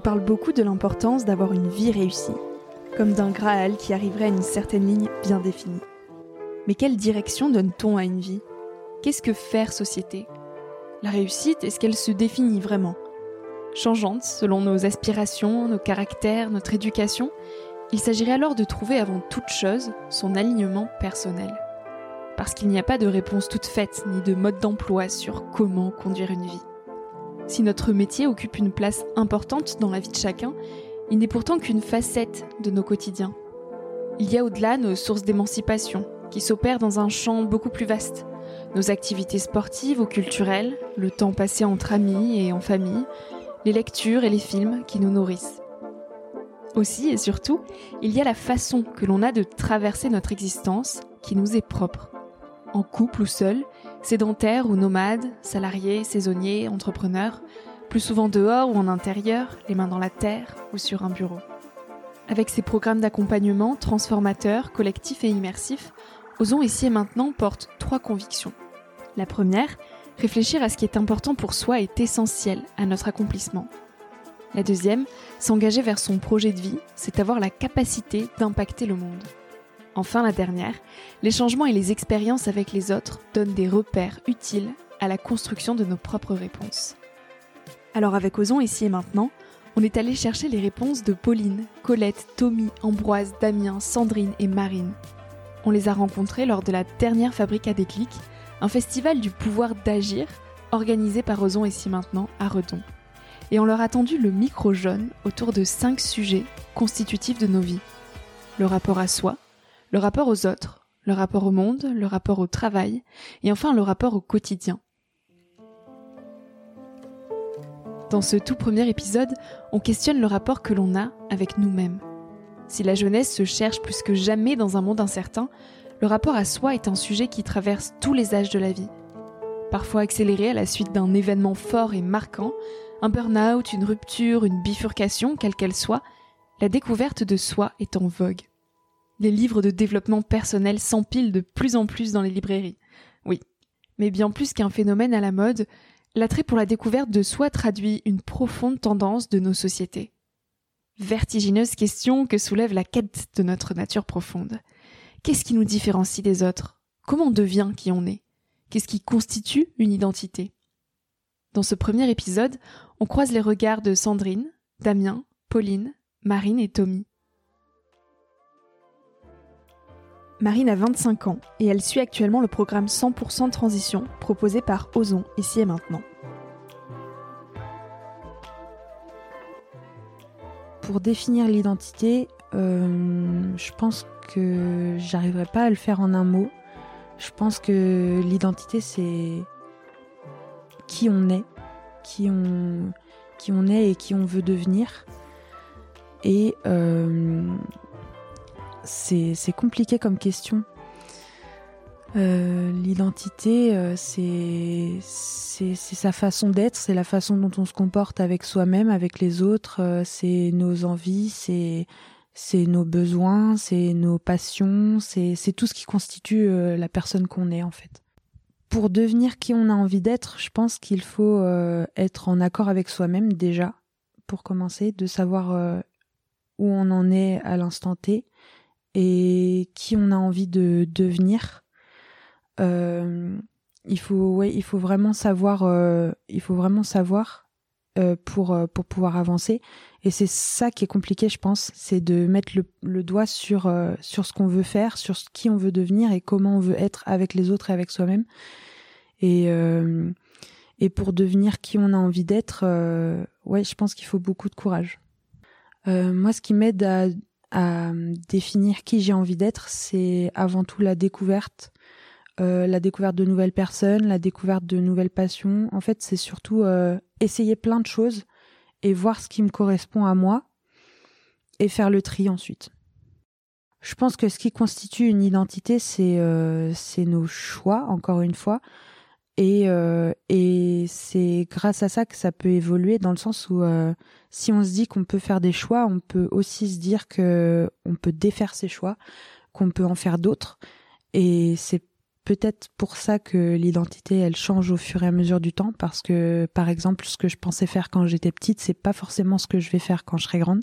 parle beaucoup de l'importance d'avoir une vie réussie, comme d'un Graal qui arriverait à une certaine ligne bien définie. Mais quelle direction donne-t-on à une vie? Qu'est-ce que faire société? La réussite, est-ce qu'elle se définit vraiment? Changeante selon nos aspirations, nos caractères, notre éducation, il s'agirait alors de trouver avant toute chose son alignement personnel. Parce qu'il n'y a pas de réponse toute faite ni de mode d'emploi sur comment conduire une vie. Si notre métier occupe une place importante dans la vie de chacun, il n'est pourtant qu'une facette de nos quotidiens. Il y a au-delà nos sources d'émancipation, qui s'opèrent dans un champ beaucoup plus vaste. Nos activités sportives ou culturelles, le temps passé entre amis et en famille, les lectures et les films qui nous nourrissent. Aussi et surtout, il y a la façon que l'on a de traverser notre existence qui nous est propre. En couple ou seul, sédentaire ou nomade, salarié, saisonnier, entrepreneur, plus souvent dehors ou en intérieur, les mains dans la terre ou sur un bureau. Avec ses programmes d'accompagnement transformateurs, collectifs et immersifs, Osons ici et maintenant porte trois convictions. La première, réfléchir à ce qui est important pour soi est essentiel à notre accomplissement. La deuxième, s'engager vers son projet de vie, c'est avoir la capacité d'impacter le monde. Enfin, la dernière, les changements et les expériences avec les autres donnent des repères utiles à la construction de nos propres réponses. Alors avec Ozon ici et maintenant, on est allé chercher les réponses de Pauline, Colette, Tommy, Ambroise, Damien, Sandrine et Marine. On les a rencontrés lors de la dernière Fabrique à déclic, un festival du pouvoir d'agir organisé par Ozon ici maintenant à Redon. Et on leur a tendu le micro jaune autour de cinq sujets constitutifs de nos vies. Le rapport à soi, le rapport aux autres, le rapport au monde, le rapport au travail, et enfin le rapport au quotidien. Dans ce tout premier épisode, on questionne le rapport que l'on a avec nous-mêmes. Si la jeunesse se cherche plus que jamais dans un monde incertain, le rapport à soi est un sujet qui traverse tous les âges de la vie. Parfois accéléré à la suite d'un événement fort et marquant, un burn-out, une rupture, une bifurcation, quelle qu'elle soit, la découverte de soi est en vogue. Les livres de développement personnel s'empilent de plus en plus dans les librairies. Oui. Mais bien plus qu'un phénomène à la mode, l'attrait pour la découverte de soi traduit une profonde tendance de nos sociétés. Vertigineuse question que soulève la quête de notre nature profonde. Qu'est-ce qui nous différencie des autres? Comment on devient qui on est? Qu'est-ce qui constitue une identité? Dans ce premier épisode, on croise les regards de Sandrine, Damien, Pauline, Marine et Tommy. Marine a 25 ans et elle suit actuellement le programme 100% transition proposé par Ozon ici et maintenant. Pour définir l'identité, euh, je pense que j'arriverai pas à le faire en un mot. Je pense que l'identité c'est qui on est, qui on, est et qui on veut devenir. Et euh, c'est compliqué comme question. Euh, l'identité, euh, c'est sa façon d'être, c'est la façon dont on se comporte avec soi-même, avec les autres, euh, c'est nos envies, c'est nos besoins, c'est nos passions, c'est tout ce qui constitue la personne qu'on est en fait. Pour devenir qui on a envie d'être, je pense qu'il faut être en accord avec soi-même déjà, pour commencer, de savoir où on en est à l'instant T, et qui on a envie de devenir. Euh, il faut, ouais, il faut vraiment savoir, euh, il faut vraiment savoir euh, pour pour pouvoir avancer. Et c'est ça qui est compliqué, je pense, c'est de mettre le, doigt sur sur ce qu'on veut faire, sur qui on veut devenir et comment on veut être avec les autres et avec soi-même. Et et pour devenir qui on a envie d'être, ouais, je pense qu'il faut beaucoup de courage. moi, ce qui m'aide à à définir qui j'ai envie d'être, c'est avant tout la découverte, euh, la découverte de nouvelles personnes, la découverte de nouvelles passions. En fait, c'est surtout euh, essayer plein de choses et voir ce qui me correspond à moi et faire le tri ensuite. Je pense que ce qui constitue une identité, c'est euh, nos choix, encore une fois. Et, euh, et c'est grâce à ça que ça peut évoluer dans le sens où euh, si on se dit qu'on peut faire des choix, on peut aussi se dire que on peut défaire ses choix, qu'on peut en faire d'autres. Et c'est peut-être pour ça que l'identité elle change au fur et à mesure du temps parce que par exemple ce que je pensais faire quand j'étais petite c'est pas forcément ce que je vais faire quand je serai grande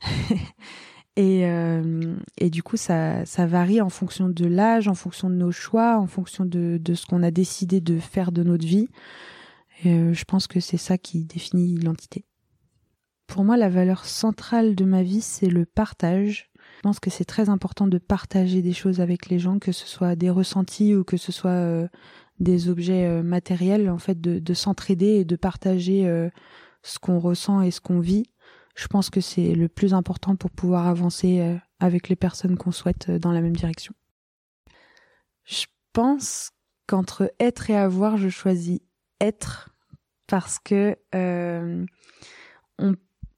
et, euh, et du coup ça, ça varie en fonction de l'âge en fonction de nos choix en fonction de, de ce qu'on a décidé de faire de notre vie. Et euh, je pense que c'est ça qui définit l'identité pour moi la valeur centrale de ma vie c'est le partage. Je pense que c'est très important de partager des choses avec les gens, que ce soit des ressentis ou que ce soit euh, des objets euh, matériels, en fait, de, s'entraider et de partager euh, ce qu'on ressent et ce qu'on vit. Je pense que c'est le plus important pour pouvoir avancer avec les personnes qu'on souhaite dans la même direction. Je pense qu'entre être et avoir, je choisis être parce que on,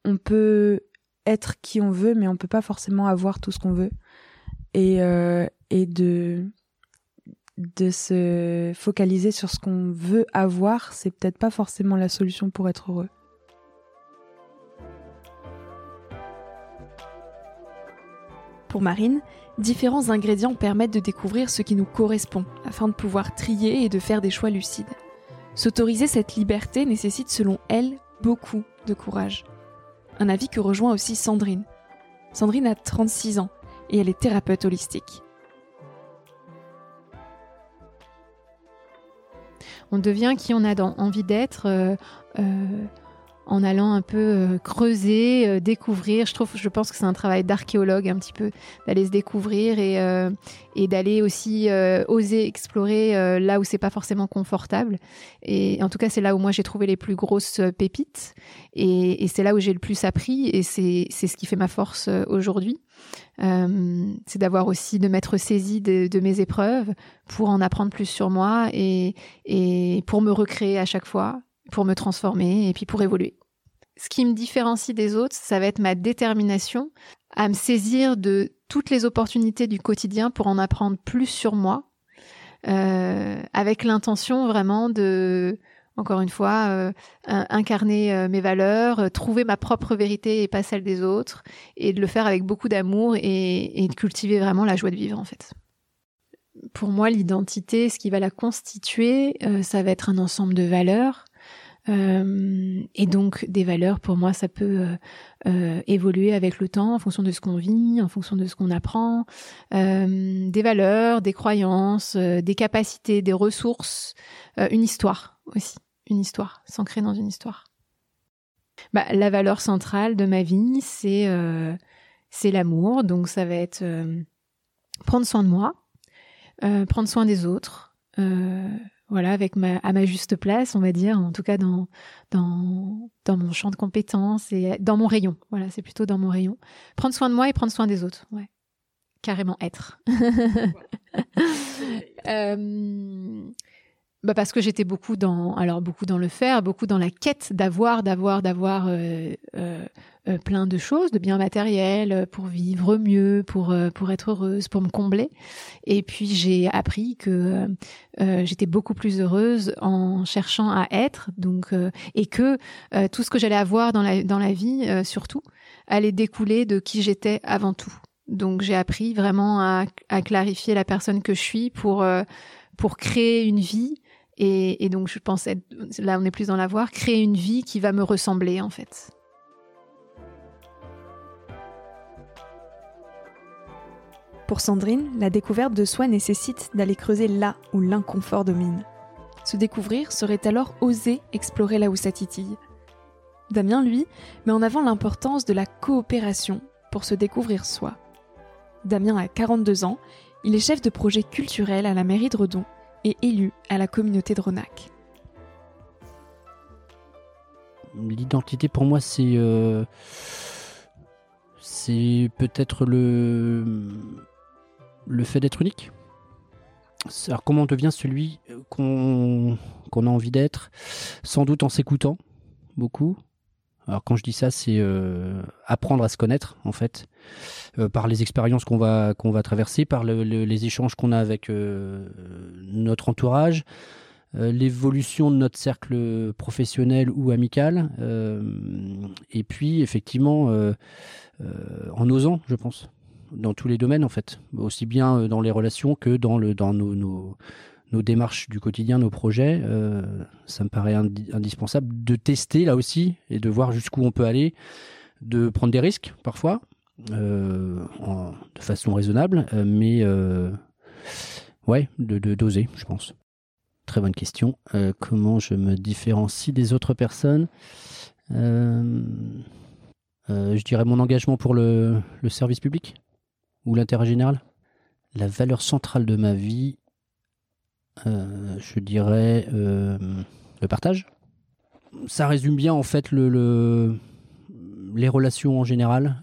on peut être qui on veut, mais on peut pas forcément avoir tout ce qu'on veut. Et, euh, et de, de se focaliser sur ce qu'on veut avoir, c'est peut-être pas forcément la solution pour être heureux. Pour Marine, différents ingrédients permettent de découvrir ce qui nous correspond afin de pouvoir trier et de faire des choix lucides. S'autoriser cette liberté nécessite selon elle beaucoup de courage. Un avis que rejoint aussi Sandrine. Sandrine a 36 ans et elle est thérapeute holistique. On devient qui on a envie d'être. Euh, euh, en allant un peu euh, creuser, euh, découvrir. Je trouve, je pense que c'est un travail d'archéologue un petit peu d'aller se découvrir et, euh, et d'aller aussi oser explorer là où c'est pas forcément confortable. Et en tout cas, c'est là où moi j'ai trouvé les plus grosses pépites et, c'est là où j'ai le plus appris et c'est ce qui fait ma force aujourd'hui. c'est d'avoir aussi de m'être saisi de, de, mes épreuves pour en apprendre plus sur moi et, et pour me recréer à chaque fois pour me transformer et puis pour évoluer. Ce qui me différencie des autres, ça va être ma détermination à me saisir de toutes les opportunités du quotidien pour en apprendre plus sur moi, euh, avec l'intention vraiment de, encore une fois, euh, incarner euh, mes valeurs, trouver ma propre vérité et pas celle des autres, et de le faire avec beaucoup d'amour et, et de cultiver vraiment la joie de vivre en fait pour moi, l'identité, ce qui va la constituer, ça va être un ensemble de valeurs euh, et donc des valeurs, pour moi, ça peut euh, euh, évoluer avec le temps en fonction de ce qu'on vit, en fonction de ce qu'on apprend. des valeurs, des croyances, des capacités, des ressources, une histoire aussi, une histoire, s'ancrer dans une histoire. Bah, la valeur centrale de ma vie, c'est c'est l'amour. Donc ça va être prendre soin de moi, prendre soin des autres voilà, avec ma, à ma juste place, on va dire, en tout cas dans, dans, dans mon champ de compétences et dans mon rayon. Voilà, c'est plutôt dans mon rayon. Prendre soin de moi et prendre soin des autres, ouais. Carrément être. euh, bah parce que j'étais beaucoup dans, alors beaucoup dans le faire, beaucoup dans la quête d'avoir, d'avoir, d'avoir euh, euh, euh, plein de choses, de biens matériels pour vivre mieux, pour pour être heureuse, pour me combler. Et puis j'ai appris que j'étais beaucoup plus heureuse en cherchant à être, donc et que tout ce que j'allais avoir dans la dans la vie, surtout, allait découler de qui j'étais avant tout. Donc j'ai appris vraiment à, à clarifier la personne que je suis pour pour créer une vie et, donc, je pense être, là, on est plus dans la voir, créer une vie qui va me ressembler, en fait. Pour Sandrine, la découverte de soi nécessite d'aller creuser là où l'inconfort domine. Se découvrir serait alors oser explorer là où ça titille. Damien, lui, met en avant l'importance de la coopération pour se découvrir soi. Damien a 42 ans, il est chef de projet culturel à la mairie de Redon élu à la communauté de Ronac. L'identité pour moi c'est euh, peut-être le le fait d'être unique. Alors comment on devient celui qu'on a envie d'être? Sans doute en s'écoutant beaucoup, alors quand je dis ça, c'est euh, apprendre à se connaître en fait, euh, par les expériences qu'on va qu'on va traverser, par les échanges qu'on a avec euh, notre entourage, l'évolution de notre cercle professionnel ou amical, et puis effectivement en osant, je pense, dans tous les domaines en fait, aussi bien dans les relations que dans, le, dans nos, nos, démarches du quotidien, nos projets. ça me paraît indispensable de tester là aussi et de voir jusqu'où on peut aller, de prendre des risques parfois, de façon raisonnable, mais ouais, de doser, je pense. Très bonne question. Euh, comment je me différencie des autres personnes? Euh, euh, Je dirais mon engagement pour le, service public ou l'intérêt général? La valeur centrale de ma vie, je dirais le partage. Ça résume bien en fait le, les relations en général,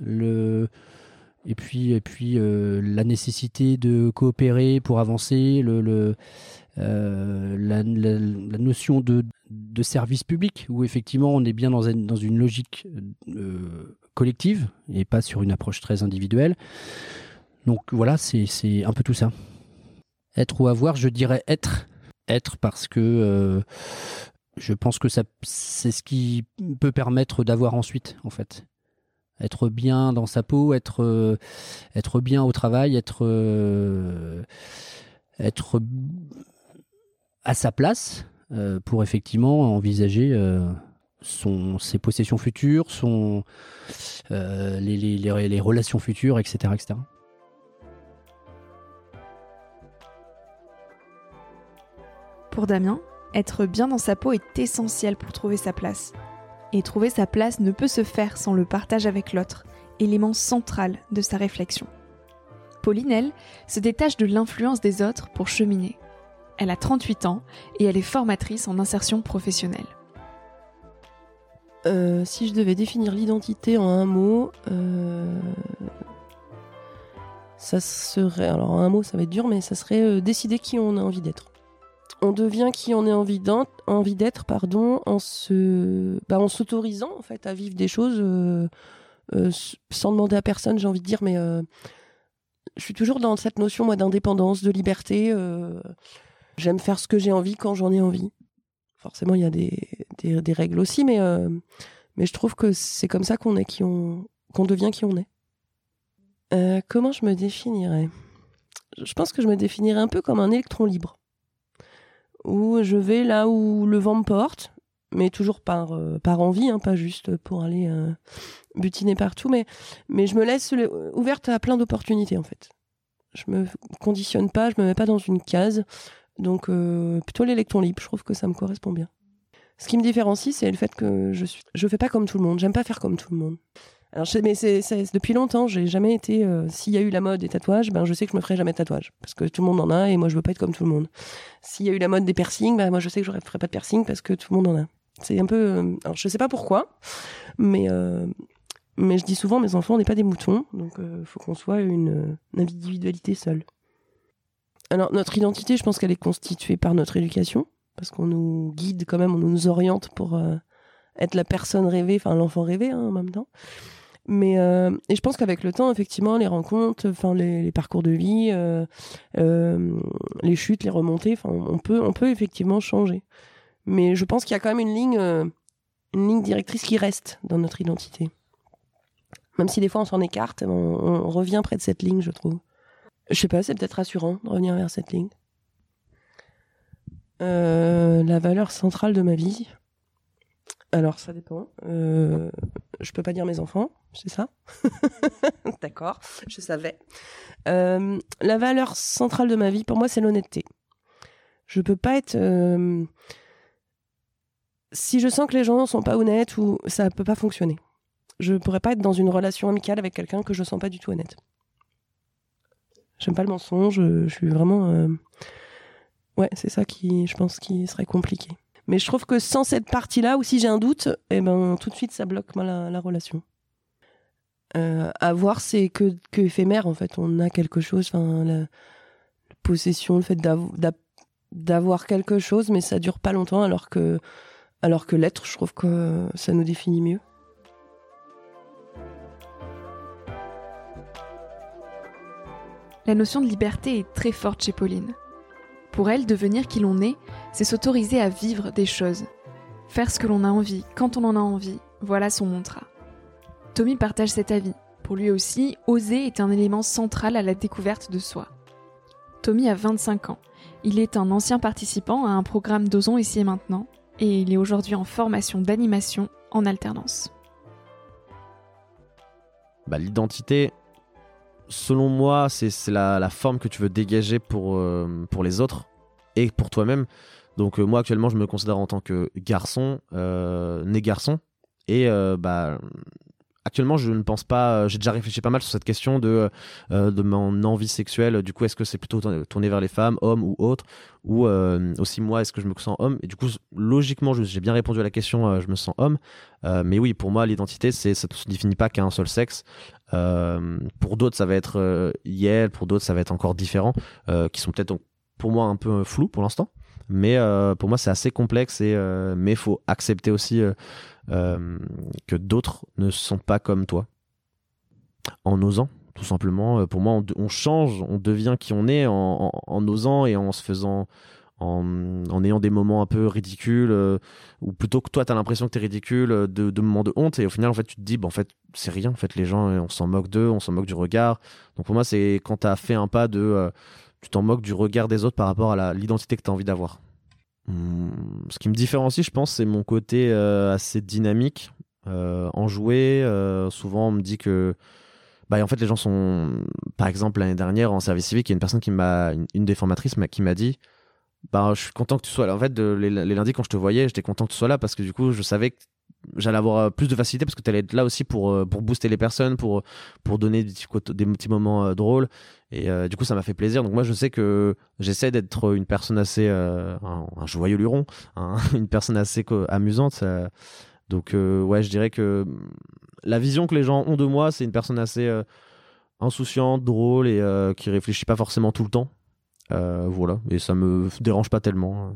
et puis, puis la nécessité de coopérer pour avancer, euh, la, notion de, service public, où effectivement on est bien dans, une logique euh, collective et pas sur une approche très individuelle. Donc voilà, c'est un peu tout ça. Être ou avoir, je dirais être. Être parce que euh, je pense que c'est ce qui peut permettre d'avoir ensuite, en fait. Être bien dans sa peau, être, être bien au travail, être, être à sa place euh, pour effectivement envisager euh, son, ses possessions futures, son, euh, les, les, les, relations futures, etc., etc. Pour Damien, être bien dans sa peau est essentiel pour trouver sa place. Et trouver sa place ne peut se faire sans le partage avec l'autre, élément central de sa réflexion. Pauline, elle, se détache de l'influence des autres pour cheminer. Elle a 38 ans et elle est formatrice en insertion professionnelle. Euh, si je devais définir l'identité en un mot, euh, ça serait. Alors, un mot, ça va être dur, mais ça serait euh, décider qui on a envie d'être. On devient qui on a envie d'être, pardon, en se, bah, en s'autorisant en fait à vivre des choses sans demander à personne. J'ai envie de dire, mais je suis toujours dans cette notion moi d'indépendance, de liberté. J'aime faire ce que j'ai envie quand j'en ai envie. Forcément, il y a des, règles aussi, mais, euh, je trouve que c'est comme ça qu'on est qui on qu'on devient qui on est. Euh, comment je me définirais? Je pense que je me définirais un peu comme un électron libre, où je vais là où le vent me porte, mais toujours par, euh, par envie, hein, pas juste pour aller butiner partout, mais, mais je me laisse ouverte à plein d'opportunités en fait. Je me conditionne pas, je me mets pas dans une case. Donc euh, plutôt l'électron libre, je trouve que ça me correspond bien. Ce qui me différencie, c'est le fait que je suis, je fais pas comme tout le monde. J'aime pas faire comme tout le monde. Alors, mais c'est, depuis longtemps, j'ai jamais été. Euh, s'il y a eu la mode des tatouages, ben je sais que je me ferai jamais de tatouage parce que tout le monde en a et moi je veux pas être comme tout le monde. S'il y a eu la mode des piercings, ben moi je sais que je ferai pas de piercing parce que tout le monde en a. C'est un peu. Euh, alors je sais pas pourquoi, mais mais je dis souvent mes enfants, on n'est pas des moutons, donc il faut qu'on soit une, une individualité seule. Alors, notre identité, je pense qu'elle est constituée par notre éducation, parce qu'on nous guide quand même, on nous oriente pour euh, être la personne rêvée, enfin l'enfant rêvé hein, en même temps. Mais euh, et je pense qu'avec le temps, effectivement, les rencontres, enfin les, parcours de vie, euh, les chutes, les remontées, enfin on peut, on peut effectivement changer. Mais je pense qu'il y a quand même une ligne, une ligne directrice qui reste dans notre identité. Même si des fois on s'en écarte, on revient près de cette ligne, je trouve. Je sais pas, c'est peut-être rassurant de revenir vers cette ligne. Euh, la valeur centrale de ma vie. Alors, ça dépend. Euh, je peux pas dire mes enfants, c'est ça D'accord, je savais. Euh, la valeur centrale de ma vie, pour moi, c'est l'honnêteté. Je peux pas être. Euh, si je sens que les gens ne sont pas honnêtes, ou ça peut pas fonctionner. Je pourrais pas être dans une relation amicale avec quelqu'un que je sens pas du tout honnête. J'aime pas le mensonge. Je, suis vraiment. Euh, ouais, c'est ça qui, je pense, qui serait compliqué. Mais je trouve que sans cette partie-là, ou si j'ai un doute, eh ben, tout de suite, ça bloque la, la relation. Euh, avoir, c'est que, que éphémère, en fait. On a quelque chose, enfin, la, possession, le fait d'avoir quelque chose, mais ça dure pas longtemps, alors que, alors que l'être, je trouve que ça nous définit mieux. La notion de liberté est très forte chez Pauline. Pour elle, devenir qui l'on est, c'est s'autoriser à vivre des choses. Faire ce que l'on a envie, quand on en a envie, voilà son mantra. Tommy partage cet avis. Pour lui aussi, oser est un élément central à la découverte de soi. Tommy a 25 ans. Il est un ancien participant à un programme d'Ozon ici et maintenant, et il est aujourd'hui en formation d'animation en alternance. Bah, L'identité, selon moi, c'est la, forme que tu veux dégager pour, euh, pour les autres et pour toi-même. Donc euh, moi actuellement je me considère en tant que garçon, euh, né garçon. Et euh, bah, actuellement je ne pense pas, j'ai déjà réfléchi pas mal sur cette question de, de mon envie sexuelle. Du coup est-ce que c'est plutôt tourné vers les femmes, hommes ou autres? Ou aussi moi est-ce que je me sens homme? Et du coup logiquement j'ai bien répondu à la question, je me sens homme. mais oui pour moi l'identité ça ne se définit pas qu'à un seul sexe. pour d'autres ça va être Yel, pour d'autres ça va être encore différent, qui sont peut-être pour moi un peu flou pour l'instant. Mais euh, pour moi, c'est assez complexe. Et, euh, mais il faut accepter aussi euh, que d'autres ne sont pas comme toi. En osant, tout simplement. Pour moi, on, change, on devient qui on est en, osant et en se faisant. En, en, ayant des moments un peu ridicules, ou plutôt que toi, tu as l'impression que tu es ridicule, de, de, moments de honte, et au final, en fait, tu te dis, bah, en fait, c'est rien, en fait, les gens, on s'en moque d'eux, on s'en moque du regard. Donc pour moi, c'est quand tu as fait un pas de tu t'en moques du regard des autres par rapport à l'identité que tu as envie d'avoir. Hmm, ce qui me différencie, je pense, c'est mon côté euh, assez dynamique, euh, enjoué. Euh, souvent, on me dit que. Bah, en fait, les gens sont. Par exemple, l'année dernière, en service civique, il y a une personne qui m'a. Une, des formatrices qui m'a dit bah, Je suis content que tu sois là. En fait, les, les, lundis, quand je te voyais, j'étais content que tu sois là parce que du coup, je savais que j'allais avoir plus de facilité parce que tu allais être là aussi pour, pour booster les personnes, pour, pour donner des petits, des petits moments drôles. Et du coup, ça m'a fait plaisir. Donc moi, je sais que j'essaie d'être une personne assez... Un, joyeux luron, une personne assez amusante. Donc ouais, je dirais que la vision que les gens ont de moi, c'est une personne assez insouciante, drôle et qui réfléchit pas forcément tout le temps. voilà, et ça me dérange pas tellement.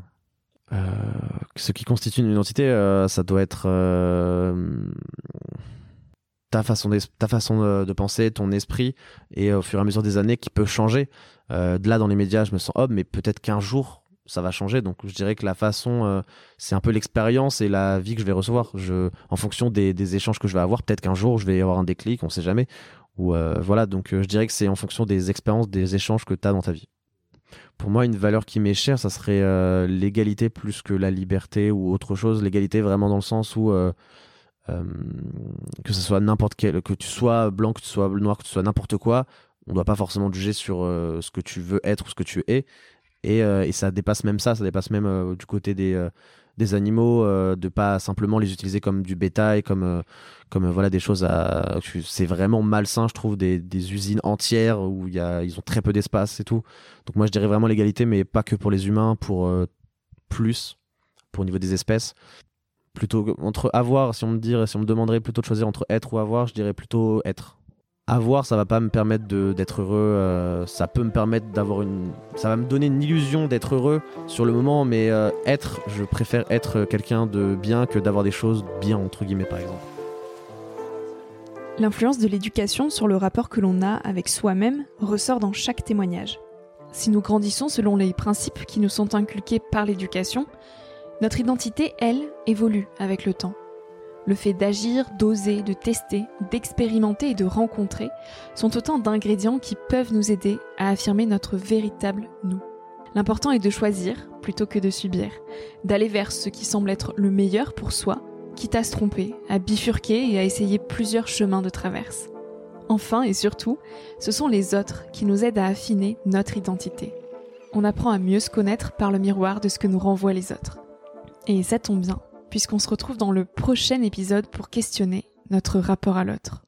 Euh, ce qui constitue une identité, euh, ça doit être euh, ta façon, ta façon de, penser, ton esprit, et au fur et à mesure des années qui peut changer. de là, dans les médias, je me sens homme, mais peut-être qu'un jour, ça va changer. Donc, je dirais que la façon, c'est un peu l'expérience et la vie que je vais recevoir. Je, en fonction des, des échanges que je vais avoir, peut-être qu'un jour, je vais avoir un déclic, on sait jamais. Ou voilà, donc je dirais que c'est en fonction des expériences, des échanges que tu as dans ta vie. Pour moi, une valeur qui m'est chère, ça serait euh, l'égalité plus que la liberté ou autre chose. L'égalité vraiment dans le sens où euh, euh, que ce soit n'importe quel, que tu sois blanc, que tu sois noir, que tu sois n'importe quoi, on ne doit pas forcément juger sur ce que tu veux être ou ce que tu es. Et, et ça dépasse même ça, ça dépasse même du côté des des animaux, euh, de pas simplement les utiliser comme du bétail, comme, euh, comme euh, voilà des choses à. C'est vraiment malsain, je trouve, des, usines entières où ils ont très peu d'espace et tout. Donc moi, je dirais vraiment l'égalité, mais pas que pour les humains, pour plus, pour au niveau des espèces. Plutôt entre avoir, si on me dirait, si on me demanderait plutôt de choisir entre être ou avoir, je dirais plutôt être avoir, ça va pas me permettre d'être heureux. Euh, ça peut me permettre d'avoir une. Ça va me donner une illusion d'être heureux sur le moment, mais euh, être, je préfère être quelqu'un de bien que d'avoir des choses bien, entre guillemets, par exemple. L'influence de l'éducation sur le rapport que l'on a avec soi-même ressort dans chaque témoignage. Si nous grandissons selon les principes qui nous sont inculqués par l'éducation, notre identité, elle, évolue avec le temps. Le fait d'agir, d'oser, de tester, d'expérimenter et de rencontrer sont autant d'ingrédients qui peuvent nous aider à affirmer notre véritable nous. L'important est de choisir plutôt que de subir, d'aller vers ce qui semble être le meilleur pour soi, quitte à se tromper, à bifurquer et à essayer plusieurs chemins de traverse. Enfin et surtout, ce sont les autres qui nous aident à affiner notre identité. On apprend à mieux se connaître par le miroir de ce que nous renvoient les autres. Et ça tombe bien, puisqu'on se retrouve dans le prochain épisode pour questionner notre rapport à l'autre.